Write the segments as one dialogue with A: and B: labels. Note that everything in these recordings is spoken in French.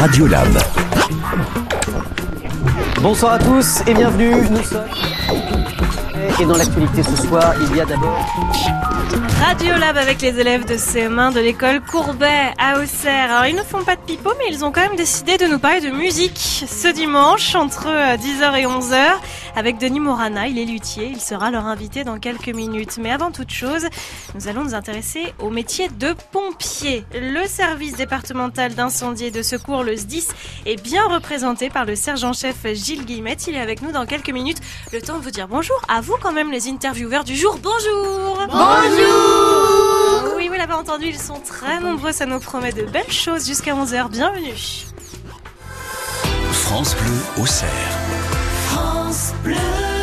A: Radiolab.
B: Bonsoir à tous et bienvenue. Nous sommes. Et dans l'actualité ce soir, il y a d'abord.
C: Radiolab avec les élèves de CM1 de l'école Courbet à Auxerre. Alors ils ne font pas de pipeau mais ils ont quand même décidé de nous parler de musique ce dimanche entre 10h et 11h avec Denis Morana, il est luthier, il sera leur invité dans quelques minutes. Mais avant toute chose, nous allons nous intéresser au métier de pompier. Le service départemental d'incendie et de secours, le SDIS, est bien représenté par le sergent-chef Gilles Guillemette. Il est avec nous dans quelques minutes. Le temps de vous dire bonjour. À vous quand même les intervieweurs du jour. Bonjour
D: Bonjour
C: Oui, vous l'avez entendu, ils sont très nombreux, ça nous promet de belles choses jusqu'à 11h. Bienvenue
A: France Bleu au cerf.
D: France Bleu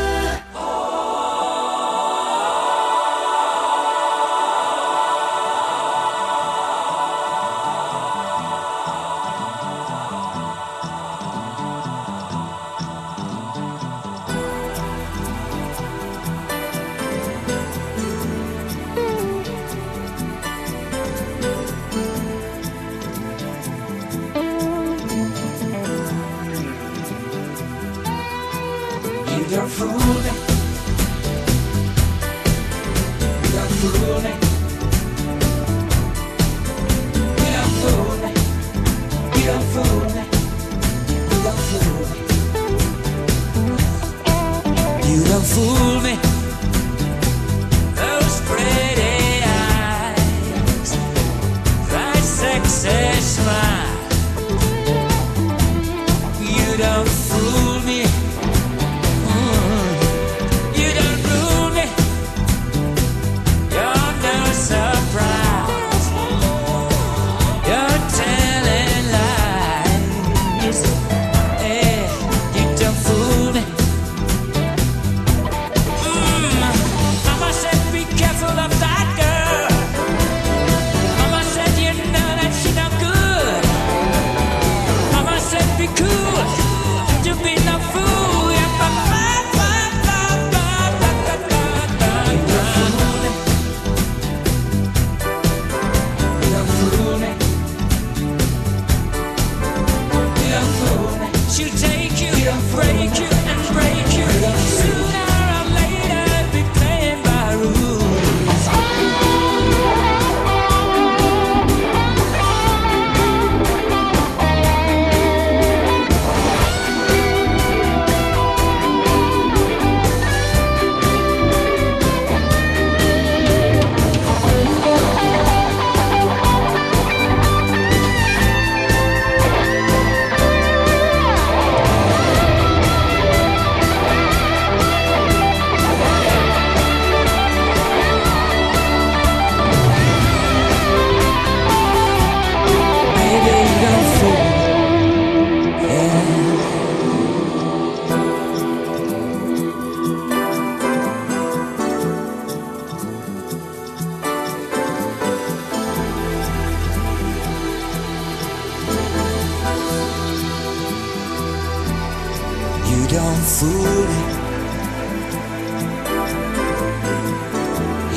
E: don't fool.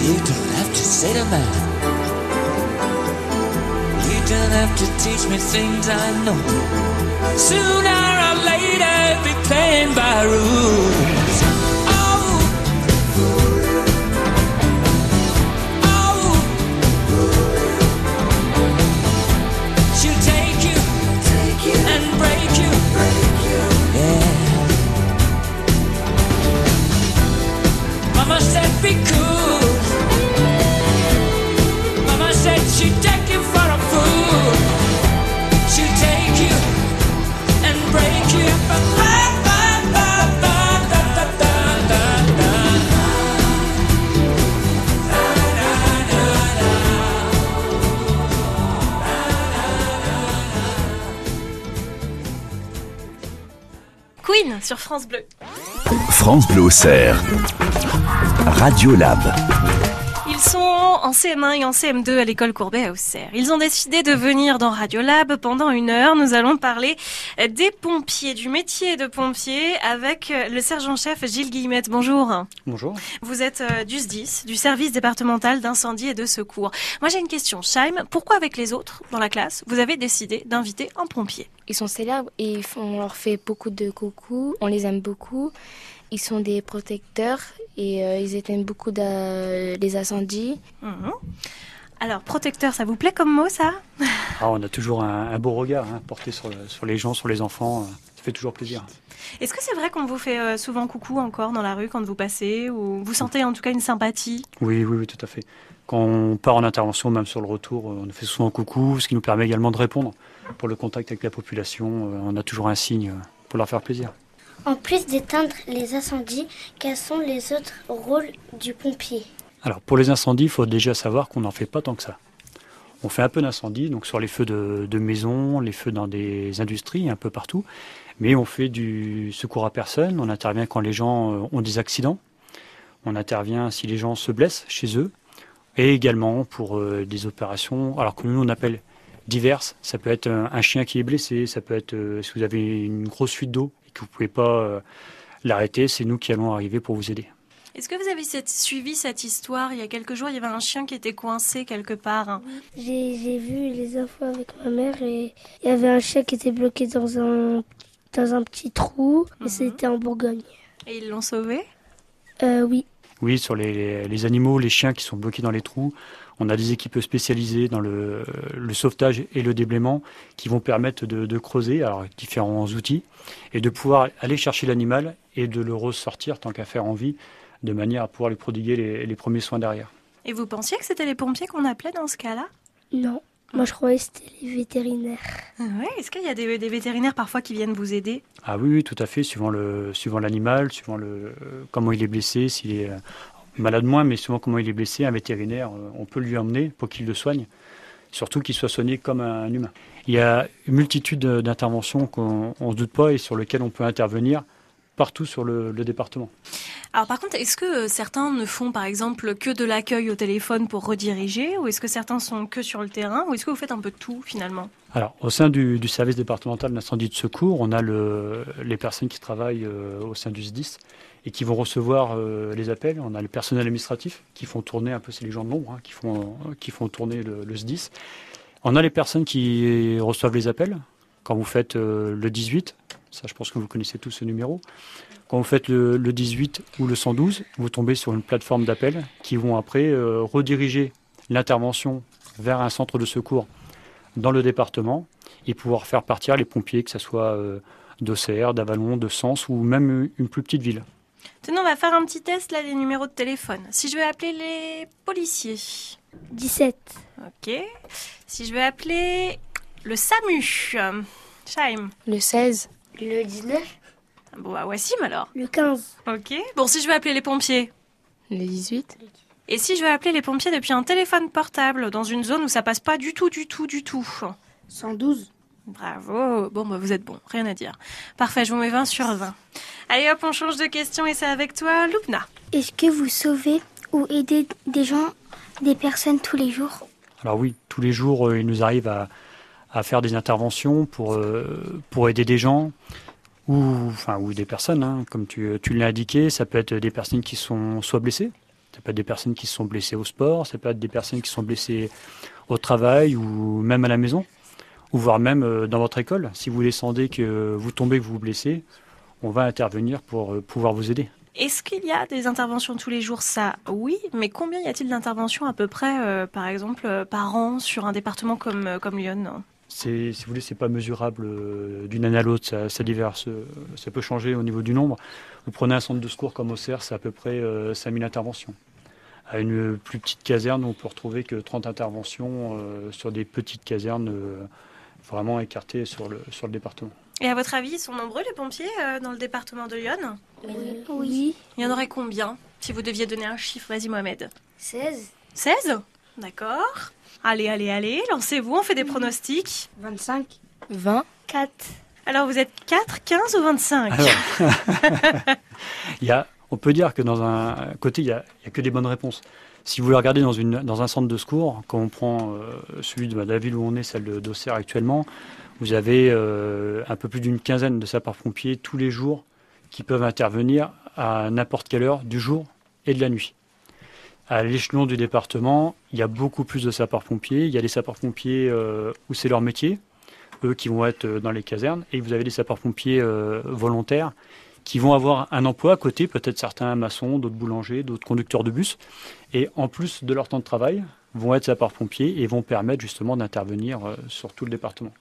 E: You don't have to say to man. You don't have to teach me things I know. Sooner or later, be playing by rules.
C: Sur France Bleu.
A: France Bleu au cerf. Radiolab.
C: Ils sont en CM1 et en CM2 à l'école Courbet à Auxerre. Ils ont décidé de venir dans Radiolab pendant une heure. Nous allons parler des pompiers, du métier de pompier avec le sergent-chef Gilles Guillemette. Bonjour.
A: Bonjour.
C: Vous êtes euh, du SDIS, du service départemental d'incendie et de secours. Moi j'ai une question. Shaim, pourquoi avec les autres dans la classe, vous avez décidé d'inviter un pompier?
F: Ils sont célèbres et on leur fait beaucoup de coucou. On les aime beaucoup. Ils sont des protecteurs et euh, ils éteignent beaucoup de- les incendies.
C: Mhm. Alors, protecteur, ça vous plaît comme mot, ça?
A: Ah, on a toujours un, un beau regard hein, porté sur, le- sur les gens, sur les enfants. Ça fait toujours plaisir.
C: Est-ce que c'est vrai qu'on vous fait euh, souvent coucou encore dans la rue quand vous passez Ou vous sentez en tout cas une sympathie?
A: Oui, oui, oui, tout à fait. Quand on part en intervention, même sur le retour, euh, on nous fait souvent coucou, ce qui nous permet également de répondre. Pour le contact avec la population, on a toujours un signe pour leur faire plaisir.
G: En plus d'éteindre les incendies, quels sont les autres rôles du pompier?
A: Alors, pour les incendies, il faut déjà savoir qu'on n'en fait pas tant que ça. On fait un peu d'incendie, donc sur les feux de, de maison, les feux dans des industries, un peu partout. Mais on fait du secours à personne, on intervient quand les gens euh, ont des accidents, on intervient si les gens se blessent chez eux, et également pour euh, des opérations, alors que nous on appelle diverses. Ça peut être un, un chien qui est blessé, ça peut être euh, si vous avez une grosse fuite d'eau? Et que vous ne pouvez pas euh, l'arrêter, c'est nous qui allons arriver pour vous aider.
C: Est-ce que vous avez cette- suivi cette histoire? Il y a quelques jours, il y avait un chien qui était coincé quelque part.
G: J'ai j'ai vu les infos avec ma mère et il y avait un chien qui était bloqué dans un, dans un petit trou
C: Mhm.
G: et c'était en Bourgogne.
C: Et ils l'ont sauvé?
G: Euh, oui.
A: Oui, sur les, les animaux, les chiens qui sont bloqués dans les trous, on a des équipes spécialisées dans le, le sauvetage et le déblaiement qui vont permettre de, de creuser, alors avec différents outils, et de pouvoir aller chercher l'animal et de le ressortir tant qu'à faire en vie, de manière à pouvoir lui prodiguer les, les premiers soins derrière.
C: Et vous pensiez que c'était les pompiers qu'on appelait dans ce cas-là?
G: Non. Moi, je croyais que c'était les vétérinaires.
C: Ouais. Est-ce qu'il y a des, des vétérinaires parfois qui viennent vous aider?
A: Ah oui, oui, tout à fait, suivant le suivant l'animal, suivant le euh, comment il est blessé, s'il est euh, malade moins, mais souvent comment il est blessé, un vétérinaire, euh, on peut lui emmener pour qu'il le soigne, surtout qu'il soit soigné comme un humain. Il y a une multitude d'interventions qu'on ne se doute pas et sur lesquelles on peut intervenir partout sur le, le département.
C: Alors par contre, est-ce que euh, certains ne font par exemple que de l'accueil au téléphone pour rediriger Ou est-ce que certains sont que sur le terrain Ou est-ce que vous faites un peu de tout finalement?
A: Alors, au sein du, du service départemental d'incendie de secours, on a le, les personnes qui travaillent euh, au sein du SDIS et qui vont recevoir euh, les appels. On a le personnel administratif qui font tourner un peu, c'est les gens de l'ombre, hein, qui, font, qui font tourner le, le SDIS. On a les personnes qui reçoivent les appels. Quand vous faites euh, le 18, ça je pense que vous connaissez tous ce numéro, quand vous faites le, le 18 ou le 112, vous tombez sur une plateforme d'appels qui vont après euh, rediriger l'intervention vers un centre de secours dans le département et pouvoir faire partir les pompiers, que ce soit d'Auxerre, d'Avalon, de Sens ou même une plus petite ville.
C: Tenez, on va faire un petit test là des numéros de téléphone. Si je veux appeler les policiers,
G: 17.
C: ok. Si je veux appeler le SAMU, Shaim.
F: Le 16,
G: Le 19.
C: Bon, bah Wassim alors.
G: Le 15.
C: Ok. Bon, si je veux appeler les pompiers.
F: le 18,
C: Et si je veux appeler les pompiers depuis un téléphone portable dans une zone où ça passe pas du tout, du tout, du tout
G: 112.
C: Bravo. Bon, bah vous êtes bon, rien à dire. Parfait, je vous mets 20 sur 20. Allez hop, on change de question et c'est avec toi, Loupna.
G: Est-ce que vous sauvez ou aidez des gens, des personnes tous les jours?
A: Alors oui, tous les jours, euh, il nous arrive à, à faire des interventions pour, euh, pour aider des gens ou, enfin, ou des personnes, hein, comme tu, tu l'as indiqué. Ça peut être des personnes qui sont soit blessées, ça peut être des personnes qui sont blessées au sport, ça peut être des personnes qui sont blessées au travail ou même à la maison, ou voire même euh, dans votre école. Si vous descendez, que vous tombez, que vous vous blessez, on va intervenir pour euh, pouvoir vous aider.
C: Est-ce qu'il y a des interventions tous les jours? Ça, oui. Mais combien y a-t-il d'interventions à peu près, euh, par exemple, par an sur un département comme, comme Lyon?
A: C'est, si vous voulez, c'est pas mesurable euh, d'une année à l'autre, ça, ça diverse, euh, ça peut changer au niveau du nombre. Vous prenez un centre de secours comme Auxerre, c'est à peu près euh, 5000 interventions. À une plus petite caserne, on peut retrouver que 30 interventions sur des petites casernes vraiment écartées sur le, sur le département.
C: Et à votre avis, ils sont nombreux les pompiers euh, dans le département de Lyon?
G: Oui.
C: Il y en aurait combien Si vous deviez donner un chiffre, vas-y Mohamed.
G: 16.
C: 16 D'accord. Allez, allez, allez, lancez-vous, on fait des pronostics.
G: 25.
F: 20,
G: 4.
C: Alors vous êtes 4, 15 ou 25
A: Alors, il y a, on peut dire que dans un côté, il n'y a, il y a que des bonnes réponses. Si vous le regardez dans, un centre de secours, quand on prend euh, celui de la ville où on est, celle d'Auxerre actuellement, vous avez euh, un peu plus d'une quinzaine de sapeurs-pompiers tous les jours qui peuvent intervenir à n'importe quelle heure du jour et de la nuit. À l'échelon du département, il y a beaucoup plus de sapeurs-pompiers. Il y a des sapeurs-pompiers euh, où c'est leur métier, eux qui vont être dans les casernes, et vous avez des sapeurs-pompiers volontaires qui vont avoir un emploi à côté, peut-être certains maçons, d'autres boulangers, d'autres conducteurs de bus, et en plus de leur temps de travail, vont être sapeurs-pompiers et vont permettre justement d'intervenir euh, sur tout le département.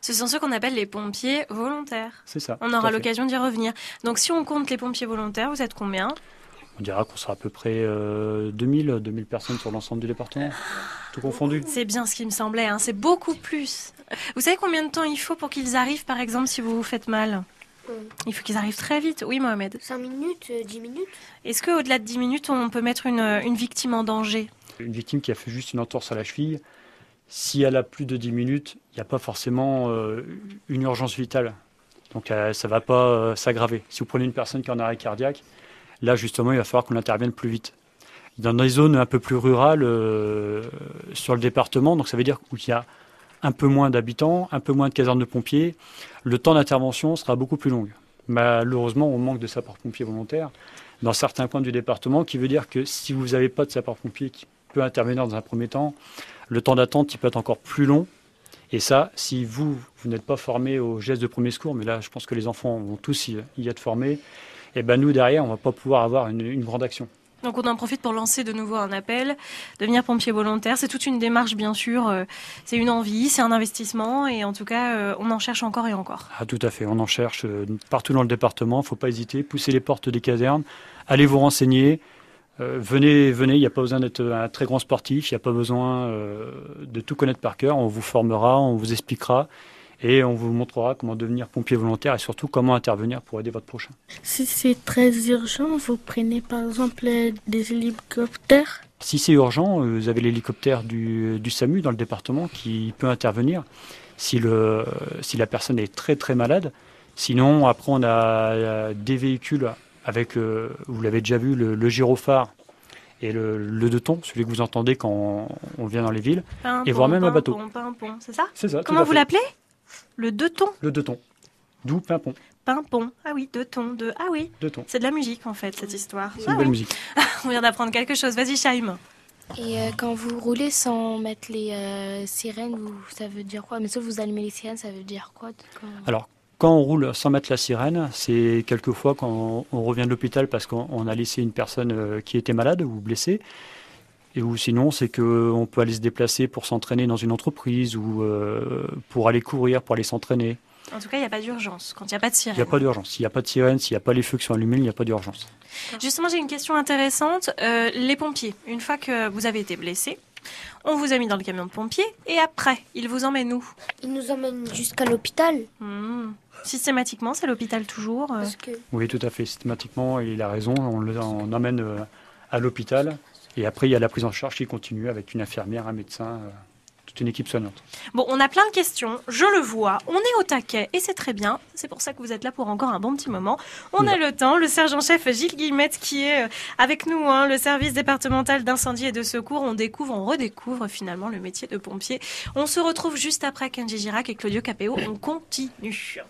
C: Ce sont ceux qu'on appelle les pompiers volontaires.
A: C'est ça.
C: On aura l'occasion d'y revenir. Donc si on compte les pompiers volontaires, vous êtes combien?
A: On dira qu'on sera à peu près euh, 2000, 2000 personnes sur l'ensemble du département, tout confondu.
C: C'est bien ce qui me semblait, hein. c'est beaucoup plus. Vous savez combien de temps il faut pour qu'ils arrivent, par exemple, si vous vous faites mal? Il faut qu'ils arrivent très vite. Oui, Mohamed.
G: 5 minutes, euh, 10 minutes
C: Est-ce qu'au-delà de 10 minutes, on peut mettre une, une victime en danger?
A: Une victime qui a fait juste une entorse à la cheville, si elle a plus de 10 minutes, il n'y a pas forcément euh, une urgence vitale. Donc euh, ça ne va pas euh, s'aggraver. Si vous prenez une personne qui est en arrêt cardiaque, là justement, il va falloir qu'on intervienne plus vite. Dans des zones un peu plus rurales euh, sur le département, donc ça veut dire qu'il y a un peu moins d'habitants, un peu moins de casernes de pompiers, le temps d'intervention sera beaucoup plus long. Malheureusement, on manque de sapeurs-pompiers volontaires dans certains coins du département, qui veut dire que si vous n'avez pas de sapeurs-pompiers qui peut intervenir dans un premier temps, le temps d'attente peut être encore plus long. Et ça, si vous, vous n'êtes pas formé aux gestes de premier secours, mais là, je pense que les enfants vont tous y, être formés, et ben nous, derrière, on va pas pouvoir avoir une grande action.
C: Donc on en profite pour lancer de nouveau un appel, devenir pompier volontaire. C'est toute une démarche, bien sûr. euh, C'est une envie, c'est un investissement, et en tout cas, euh, on en cherche encore et encore.
A: Ah, tout à fait, on en cherche euh, partout dans le département, il ne faut pas hésiter, poussez les portes des casernes, allez vous renseigner, venez, venez, il n'y a pas besoin d'être un très grand sportif, il n'y a pas besoin de tout connaître par cœur, on vous formera, on vous expliquera et on vous montrera comment devenir pompier volontaire et surtout comment intervenir pour aider votre prochain.
H: Si c'est très urgent, vous prenez par exemple des hélicoptères.
A: Si c'est urgent, euh, vous avez l'hélicoptère du, du SAMU dans le département qui peut intervenir si, le, si la personne est très très malade. Sinon, après, on a des véhicules avec, euh, vous l'avez déjà vu, le, le gyrophare et le, le deux tons, celui que vous entendez quand on, on vient dans les villes.
C: Pimpon,
A: Et voire même un bateau.
C: pimpon, pimpon, C'est ça?
A: C'est ça.
C: Comment vous l'appelez? Le deux tons.
A: Le deux tons. D'où pimpon.
C: Pimpon. Ah oui, deux tons. De... Ah oui,
A: Deux tons.
C: c'est de la musique en fait, cette histoire.
A: C'est
C: Ah
A: une belle
C: oui.
A: musique.
C: On vient d'apprendre quelque chose. Vas-y, Shaim.
F: Et euh, quand vous roulez sans mettre les euh, sirènes, vous, ça veut dire quoi? Mais sauf vous allumez les sirènes, ça veut dire quoi? Quand-
A: Alors, quand on roule sans mettre la sirène, c'est quelquefois quand on revient de l'hôpital parce qu'on on a laissé une personne euh, qui était malade ou blessée. Et ou sinon, c'est qu'on peut aller se déplacer pour s'entraîner dans une entreprise ou euh, pour aller courir, pour aller s'entraîner.
C: En tout cas, il n'y a pas d'urgence quand il n'y a pas de
A: Il n'y a
C: sirène.
A: pas d'urgence. S'il n'y a pas de sirène, s'il n'y a pas les feux qui sont allumés, il n'y a pas d'urgence.
C: Justement, j'ai une question intéressante. Euh, les pompiers, une fois que vous avez été blessé, on vous a mis dans le camion de pompiers et après, ils vous emmènent où?
G: Ils nous emmènent jusqu'à l'hôpital.
C: Hmm. Systématiquement, c'est l'hôpital toujours. euh.
G: Parce que
A: Oui, tout à fait. Systématiquement, il a raison. On le on emmène euh, à l'hôpital. Et après, il y a la prise en charge qui continue avec une infirmière, un médecin, euh, toute une équipe soignante.
C: Bon, on a plein de questions, je le vois, on est au taquet et c'est très bien. C'est pour ça que vous êtes là pour encore un bon petit moment. On a le temps, le sergent-chef Gilles Guillemette qui est euh, avec nous, hein, le service départemental d'incendie et de secours. On découvre, on redécouvre finalement le métier de pompier. On se retrouve juste après Kenji Girac et Claudio Capéo. On continue.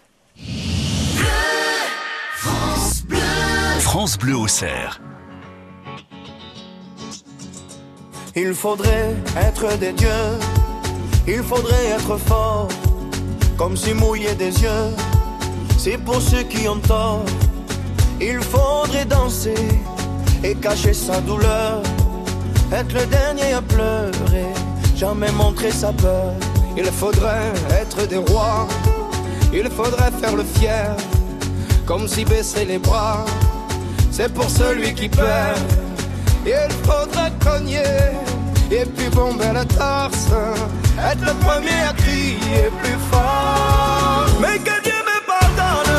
I: France Bleu au cerf.
J: Il faudrait être des dieux, il faudrait être fort, comme si mouiller des yeux, c'est pour ceux qui ont tort. Il faudrait danser et cacher sa douleur, être le dernier à pleurer, jamais montrer sa peur. Il faudrait être des rois, il faudrait faire le fier, comme si baisser les bras, c'est pour celui qui perd. Il faudrait cogner et puis bomber le torse. Être le premier à crier plus fort. Mais que Dieu me pardonne,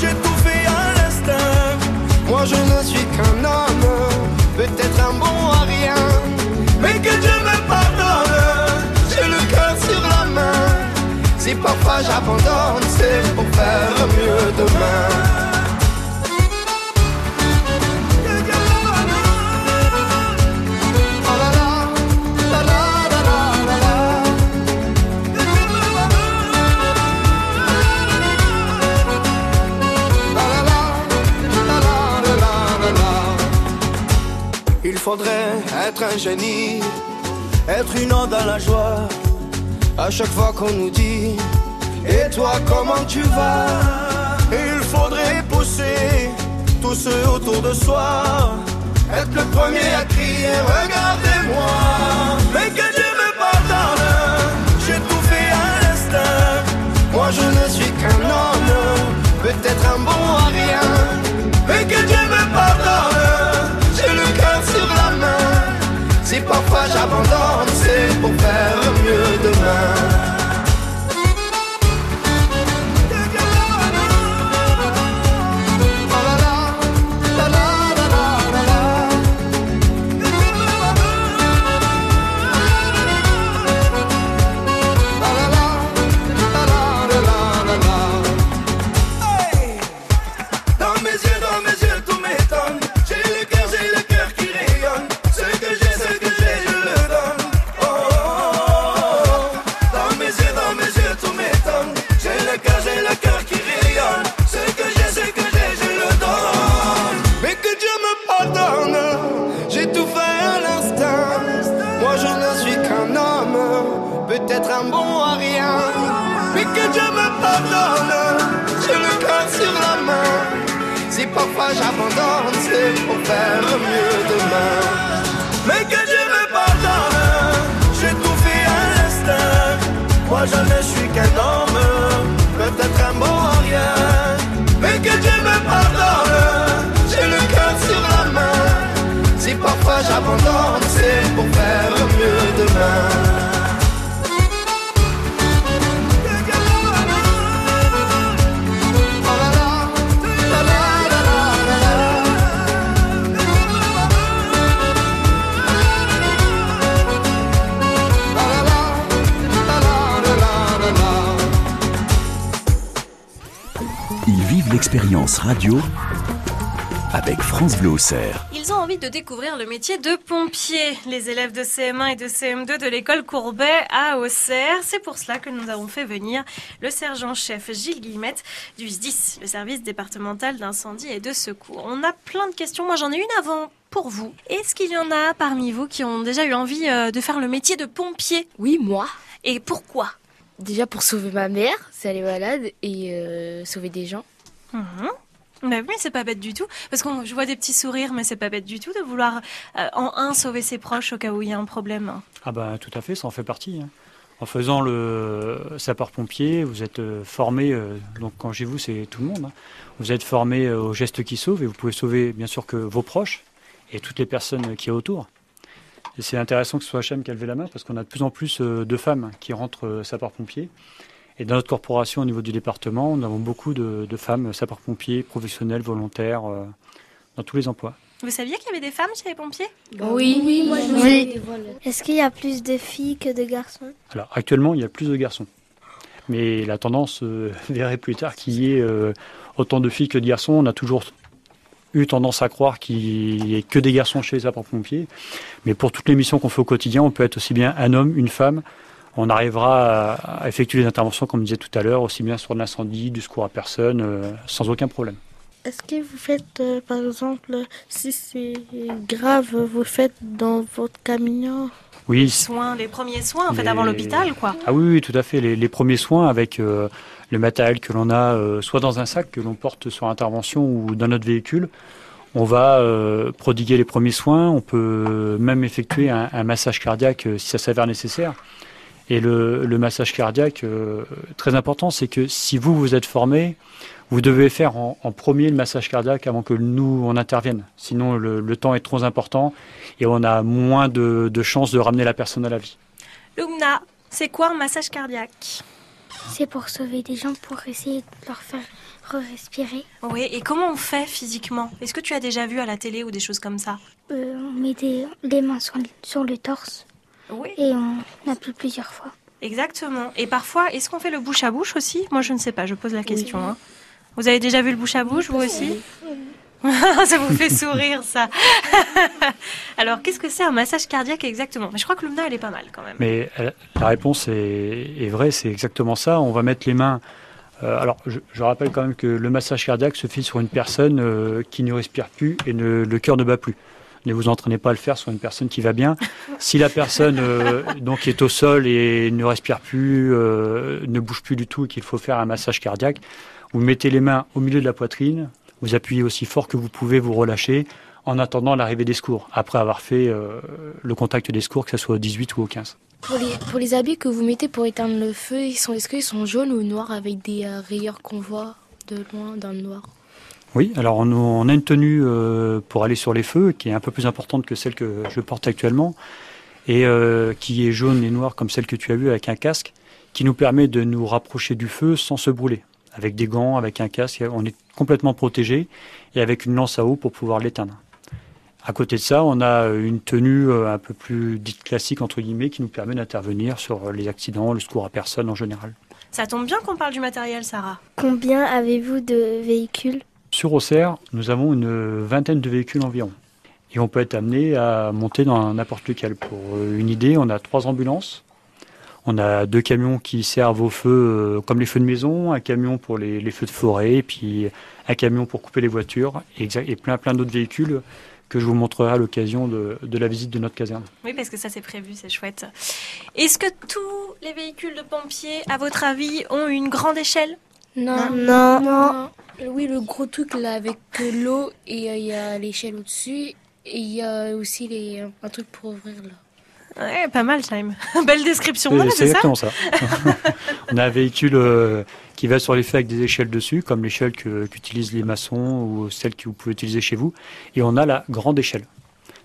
J: j'ai tout fait à l'instinct. Moi je ne suis qu'un homme, peut-être un bon à rien. Mais que Dieu me pardonne, j'ai le cœur sur la main. Si parfois j'abandonne, c'est pour faire mieux demain. Faudrait être un génie, être une onde dans la joie. À chaque fois qu'on nous dit, et toi comment tu vas? Il faudrait pousser tous ceux autour de soi, être le premier à crier, regardez-moi. Mais que Dieu me pardonne, j'ai tout fait à l'instinct. Moi je ne suis qu'un homme, peut-être un bon à rien. Mais que Dieu me pardonne, parfois j'abandonne, c'est pour faire mieux demain. Pour.
I: Ils vivent l'expérience radio avec France Bleu.
C: Ils ont envie de découvrir le métier de pompier, les élèves de CM1 et de CM2 de l'école Courbet à Auxerre. C'est pour cela que nous avons fait venir le sergent-chef Gilles Guillemette du SDIS, le service départemental d'incendie et de secours. On a plein de questions. Moi, j'en ai une avant pour vous. Est-ce qu'il y en a parmi vous qui ont déjà eu envie euh, de faire le métier de pompier?
F: Oui, moi.
C: Et pourquoi?
F: Déjà pour sauver ma mère, si elle est malade, et euh, sauver des gens.
C: Mhm. Bah oui, c'est pas bête du tout. Parce que je vois des petits sourires, mais c'est pas bête du tout de vouloir, euh, en un, sauver ses proches au cas où il y a un problème.
A: Ah bah tout à fait, ça en fait partie. hein. En faisant le sapeur-pompier, vous êtes euh, formé, euh, donc quand j'ai vous, c'est tout le monde, hein. vous êtes formé euh, aux gestes qui sauvent et vous pouvez sauver bien sûr que vos proches et toutes les personnes qui a autour. C'est intéressant que ce soit HM qui a levé la main parce qu'on a de plus en plus euh, de femmes qui rentrent euh, sapeurs-pompiers. Et dans notre corporation au niveau du département, nous avons beaucoup de, de femmes sapeurs-pompiers, professionnels, volontaires, euh, dans tous les emplois.
C: Vous saviez qu'il y avait des femmes chez les pompiers?
F: Oui,
G: Oui, moi je
F: Oui.
G: sais. Est-ce qu'il y a plus de filles que de garçons?
A: Alors actuellement, il y a plus de garçons. Mais la tendance euh, verrait plus tard qu'il y ait euh, autant de filles que de garçons. On a toujours eu tendance à croire qu'il n'y ait que des garçons chez les sapeurs-pompiers. Mais pour toutes les missions qu'on fait au quotidien, on peut être aussi bien un homme, une femme. On arrivera à, à effectuer les interventions, comme je disais tout à l'heure, aussi bien sur de l'incendie, du secours à personne, euh, sans aucun problème.
H: Est-ce que vous faites, euh, par exemple, si c'est grave, vous faites dans votre camion
A: Oui,
C: Soins, les premiers soins, en fait,
A: Les-
C: avant l'hôpital, quoi.
A: Ah oui, oui, tout à fait. Les, les premiers soins avec euh, le matériel que l'on a, euh, soit dans un sac que l'on porte sur intervention ou dans notre véhicule. On va euh, prodiguer les premiers soins. On peut même effectuer un, un massage cardiaque euh, si ça s'avère nécessaire. Et le, le massage cardiaque, euh, très important, c'est que si vous, vous êtes formé, vous devez faire en, en premier le massage cardiaque avant que nous, on intervienne. Sinon, le, le temps est trop important et on a moins de, de chances de ramener la personne à la vie.
C: Lumna, c'est quoi un massage cardiaque?
G: C'est pour sauver des gens, pour essayer de leur faire re-respirer.
C: Oui, et comment on fait physiquement? Est-ce que tu as déjà vu à la télé ou des choses comme ça?
G: Euh, on met des- les mains sur le torse
C: Oui.
G: et on appuie plusieurs fois.
C: Exactement. Et parfois, est-ce qu'on fait le bouche à bouche aussi? Moi, je ne sais pas, je pose la question. hein. Vous avez déjà vu le bouche à bouche, vous aussi? Ça vous fait sourire, ça. Alors, qu'est-ce que c'est un massage cardiaque exactement? Mais je crois que Lumna, elle est pas mal quand même.
A: Mais euh, la réponse est, est vraie, c'est exactement ça. On va mettre les mains. euh, alors, je, je rappelle quand même que le massage cardiaque se fait sur une personne euh, qui ne respire plus et ne- le cœur ne bat plus. Ne vous entraînez pas à le faire sur une personne qui va bien. Si la personne euh, donc est au sol et ne respire plus, euh, ne bouge plus du tout et qu'il faut faire un massage cardiaque, vous mettez les mains au milieu de la poitrine, vous appuyez aussi fort que vous pouvez, vous relâchez en attendant l'arrivée des secours, après avoir fait euh, le contact des secours, que ce soit au 18 ou au 15.
F: Pour les, pour les habits que vous mettez pour éteindre le feu, ils sont, est-ce qu'ils sont jaunes ou noirs avec des rayures qu'on voit de loin dans le noir?
A: Oui, alors on, on a une tenue euh, pour aller sur les feux qui est un peu plus importante que celle que je porte actuellement et euh, qui est jaune et noire comme celle que tu as vue avec un casque qui nous permet de nous rapprocher du feu sans se brûler. Avec des gants, avec un casque, on est complètement protégé et avec une lance à eau pour pouvoir l'éteindre. À côté de ça, on a une tenue euh, un peu plus dite classique entre guillemets qui nous permet d'intervenir sur les accidents, le secours à personne en général.
C: Ça tombe bien qu'on parle du matériel, Sarah.
G: Combien avez-vous de véhicules?
A: Sur Auxerre, nous avons une vingtaine de véhicules environ. Et on peut être amené à monter dans n'importe lequel. Pour euh, une idée, on a trois ambulances. On a deux camions qui servent aux feux euh, comme les feux de maison, un camion pour les, feux de forêt, et puis un camion pour couper les voitures, et plein plein d'autres véhicules que je vous montrerai à l'occasion de, de la visite de notre caserne.
C: Oui, parce que ça c'est prévu, c'est chouette. Est-ce que tous les véhicules de pompiers, à votre avis, ont une grande échelle?
F: Non.
G: Non.
F: Non. Euh, Oui, le gros truc là avec euh, l'eau et euh, il y a l'échelle au-dessus. Et il y a aussi les, un truc pour ouvrir là.
C: Ouais, pas mal, Time. Belle description,
A: C'est- c'est exactement ça. on a un véhicule euh, qui va sur les feux avec des échelles dessus, comme l'échelle que- qu'utilisent les maçons ou celle que vous pouvez utiliser chez vous. Et on a la grande échelle.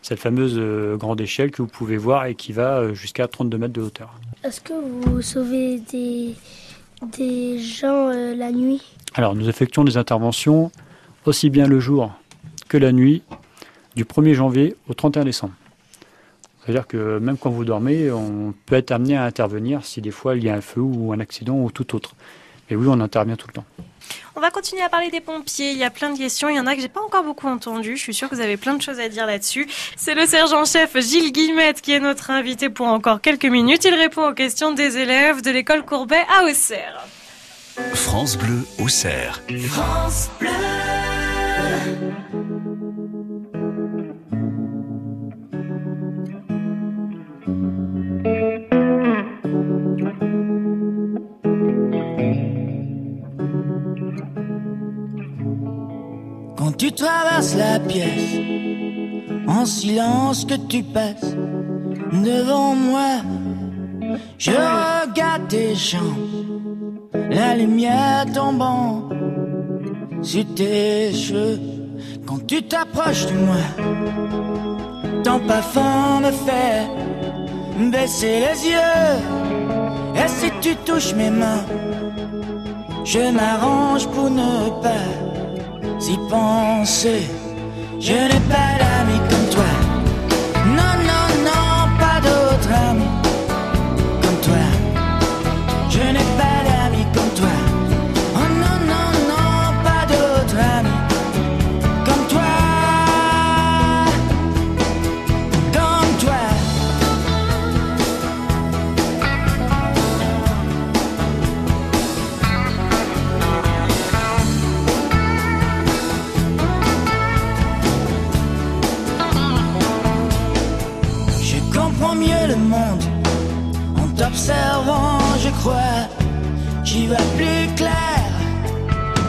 A: Cette fameuse euh, grande échelle que vous pouvez voir et qui va jusqu'à 32 mètres de hauteur.
G: Est-ce que vous sauvez des, des gens euh, la nuit
A: Alors, nous effectuons des interventions aussi bien le jour que la nuit, du 1er janvier au 31 décembre. C'est-à-dire que même quand vous dormez, on peut être amené à intervenir si des fois il y a un feu ou un accident ou tout autre. Mais oui, on intervient tout le temps.
C: On va continuer à parler des pompiers. Il y a plein de questions. Il y en a que j'ai pas encore beaucoup entendues. Je suis sûre que vous avez plein de choses à dire là-dessus. C'est le sergent-chef Gilles Guillemette qui est notre invité pour encore quelques minutes. Il répond aux questions des élèves de l'école Courbet à Auxerre.
I: France Bleu Auxerre.
D: France Bleu.
K: Tu traverses la pièce, en silence que tu passes devant moi, je regarde tes jambes, la lumière tombant sur tes cheveux. Quand tu t'approches de moi, ton parfum me fait baisser les yeux. Et si tu touches mes mains, je m'arrange pour ne pas y penser. Je n'ai pas d'amis comme toi. Non, non, non, pas d'autres amis comme toi. Je n'ai pas crois. J'y vois plus clair.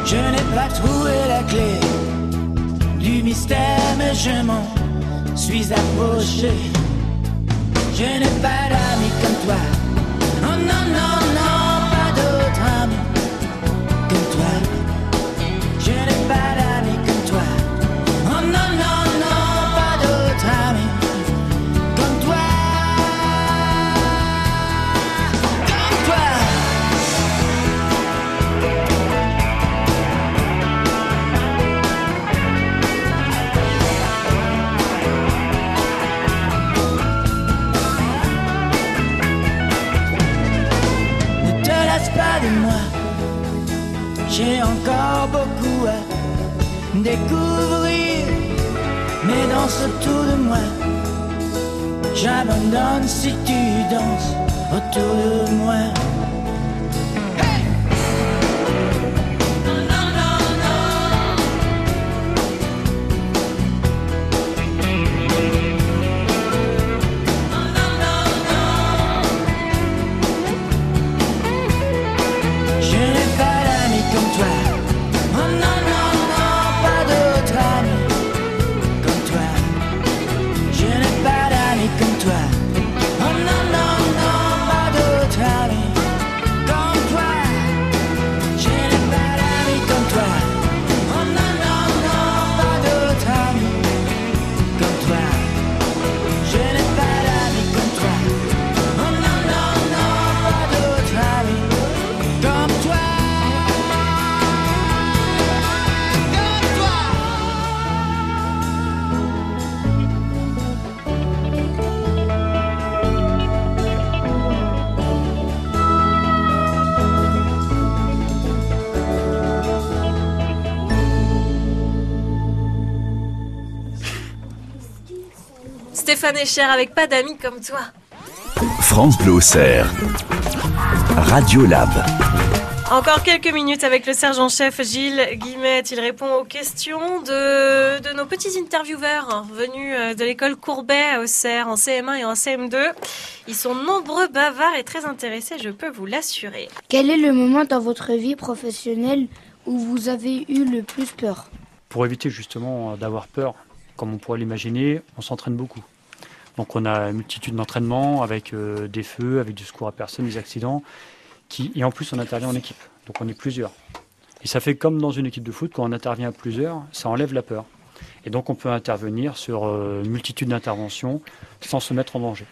K: Je n'ai pas trouvé la clé du mystère, mais je m'en suis approché. Je n'ai pas d'amis comme toi. Encore beaucoup à découvrir. Mais danse autour de moi. J'abandonne si tu danses autour de moi.
C: Echer avec pas d'amis comme toi.
I: France Bleu Auxerre. Radio Lab.
C: Encore quelques minutes avec le sergent-chef Gilles Guillemette. Il répond aux questions de, de nos petits intervieweurs venus euh, de l'école Courbet à Auxerre en CM1 et en CM2. Ils sont nombreux, bavards et très intéressés, je peux vous l'assurer.
L: Quel est le moment dans votre vie professionnelle où vous avez eu le plus peur?
A: Pour éviter justement d'avoir peur, comme on pourrait l'imaginer, on s'entraîne beaucoup. Donc on a une multitude d'entraînements avec euh, des feux, avec du secours à personne, des accidents. Qui, et en plus, on intervient en équipe. Donc on est plusieurs. Et ça fait comme dans une équipe de foot, quand on intervient à plusieurs, ça enlève la peur. Et donc on peut intervenir sur euh, une multitude d'interventions sans se mettre en danger.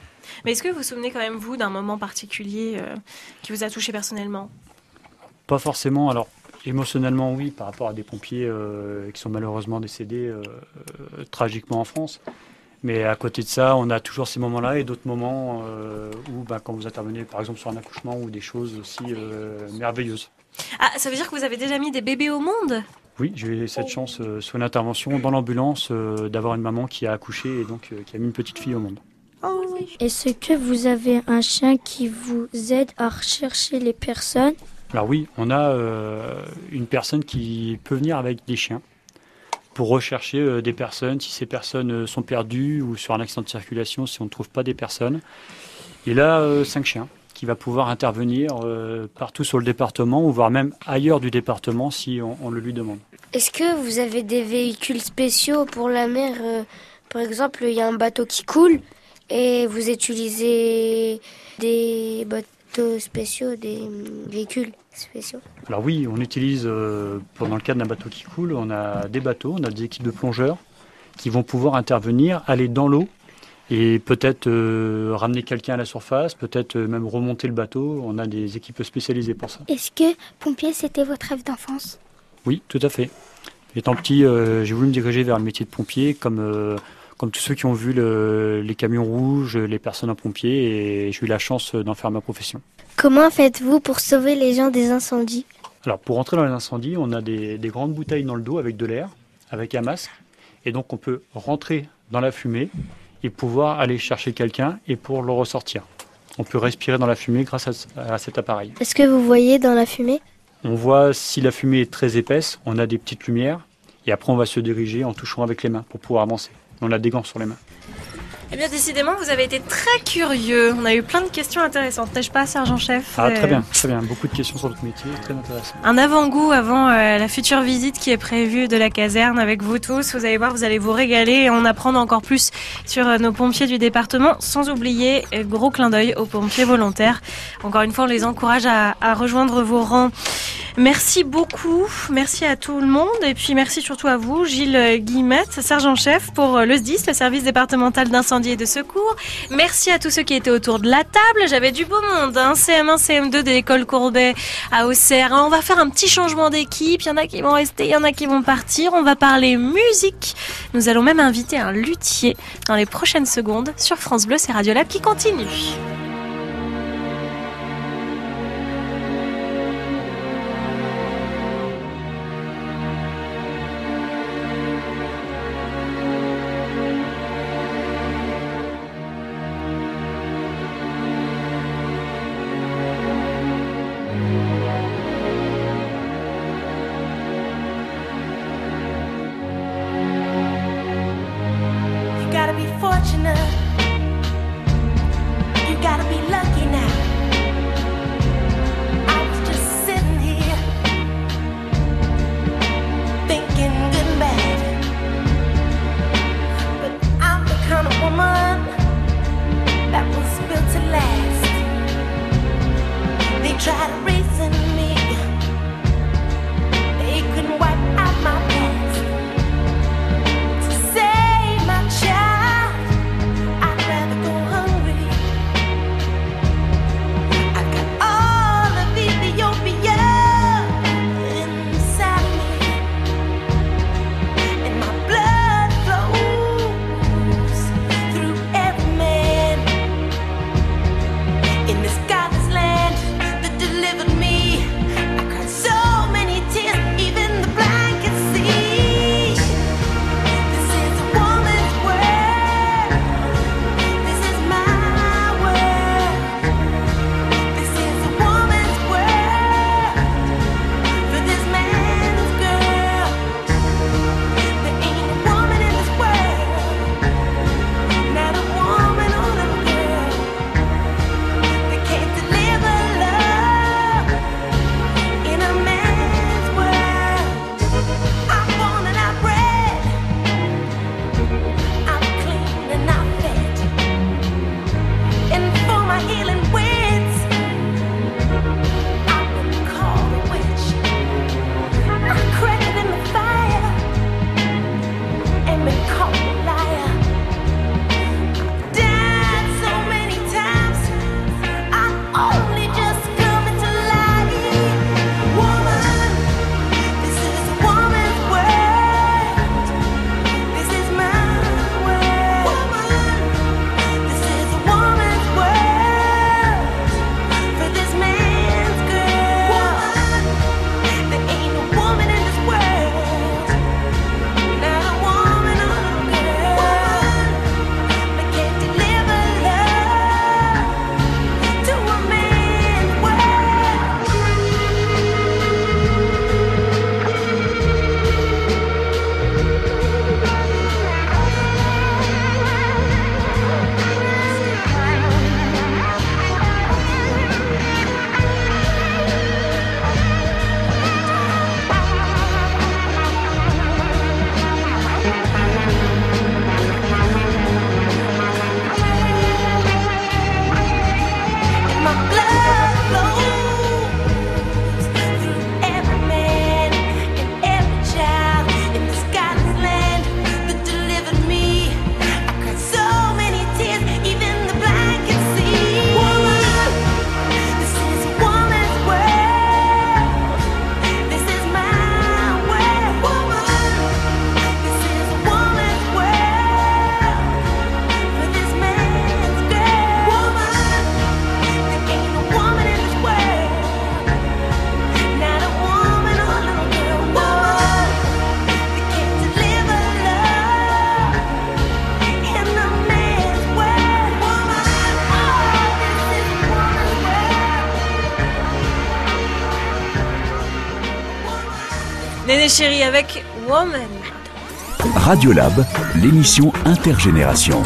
C: Mais est-ce que vous vous souvenez quand même, vous, d'un moment particulier euh, qui vous a touché personnellement?
A: Pas forcément. Alors, émotionnellement, oui, par rapport à des pompiers euh, qui sont malheureusement décédés tragiquement en France. Mais à côté de ça, on a toujours ces moments-là et d'autres moments euh, où, bah, quand vous intervenez, par exemple, sur un accouchement ou des choses aussi euh, merveilleuses.
C: Ah, ça veut dire que vous avez déjà mis des bébés au monde?
A: Oui, j'ai eu cette chance euh, sur une intervention dans l'ambulance euh, d'avoir une maman qui a accouché et donc euh, qui a mis une petite fille au monde.
G: Est-ce que vous avez un chien qui vous aide à rechercher les personnes?
A: Alors oui, on a euh, une personne qui peut venir avec des chiens pour rechercher euh, des personnes, si ces personnes euh, sont perdues ou sur un accident de circulation, si on ne trouve pas des personnes. Il a euh, cinq chiens qui va pouvoir intervenir partout sur le département ou voire même ailleurs du département si on, on le lui demande.
G: Est-ce que vous avez des véhicules spéciaux pour la mer Par exemple, il y a un bateau qui coule et vous utilisez des bateaux spéciaux, des hum, véhicules spéciaux.
A: Alors oui, on utilise, euh, pendant le cadre d'un bateau qui coule, on a des bateaux, on a des équipes de plongeurs qui vont pouvoir intervenir, aller dans l'eau et peut-être euh, ramener quelqu'un à la surface, peut-être euh, même remonter le bateau. On a des équipes spécialisées pour ça.
M: Est-ce que pompier, c'était votre rêve d'enfance?
A: Oui, tout à fait. Étant petit, euh, j'ai voulu me diriger vers le métier de pompier, comme, comme tous ceux qui ont vu le- les camions rouges, les personnes en pompier, et j'ai eu la chance d'en faire ma profession.
M: Comment faites-vous pour sauver les gens des incendies?
A: Alors, pour entrer dans les incendies, on a des, des grandes bouteilles dans le dos avec de l'air, avec un masque, et donc on peut rentrer dans la fumée et pouvoir aller chercher quelqu'un et pour le ressortir. On peut respirer dans la fumée grâce à, à cet appareil.
M: Est-ce que vous voyez dans la fumée?
A: On voit si la fumée est très épaisse, on a des petites lumières, et après on va se diriger en touchant avec les mains pour pouvoir avancer. On a des gants sur les mains.
C: Eh bien, décidément, vous avez été très curieux. On a eu plein de questions intéressantes, n'est-ce pas, sergent-chef
A: Ah,
C: Euh,
A: très bien, très bien. Beaucoup de questions sur notre métier, très intéressant.
C: Un avant-goût avant euh, la future visite qui est prévue de la caserne avec vous tous. Vous allez voir, vous allez vous régaler et en apprendre encore plus sur euh, nos pompiers du département. Sans oublier, euh, gros clin d'œil aux pompiers volontaires. Encore une fois, on les encourage à, à rejoindre vos rangs. Merci beaucoup, merci à tout le monde et puis merci surtout à vous, Gilles Guillemette, sergent-chef pour le SDIS, le service départemental d'incendie et de secours. Merci à tous ceux qui étaient autour de la table. J'avais du beau monde, hein. CM1, CM2 de l'école Courbet à Auxerre. On va faire un petit changement d'équipe. Il y en a qui vont rester, il y en a qui vont partir. On va parler musique. Nous allons même inviter un luthier dans les prochaines secondes sur France Bleu, c'est Radiolab qui continue. Néné Chéri avec Woman.
I: Radiolab, l'émission intergénération.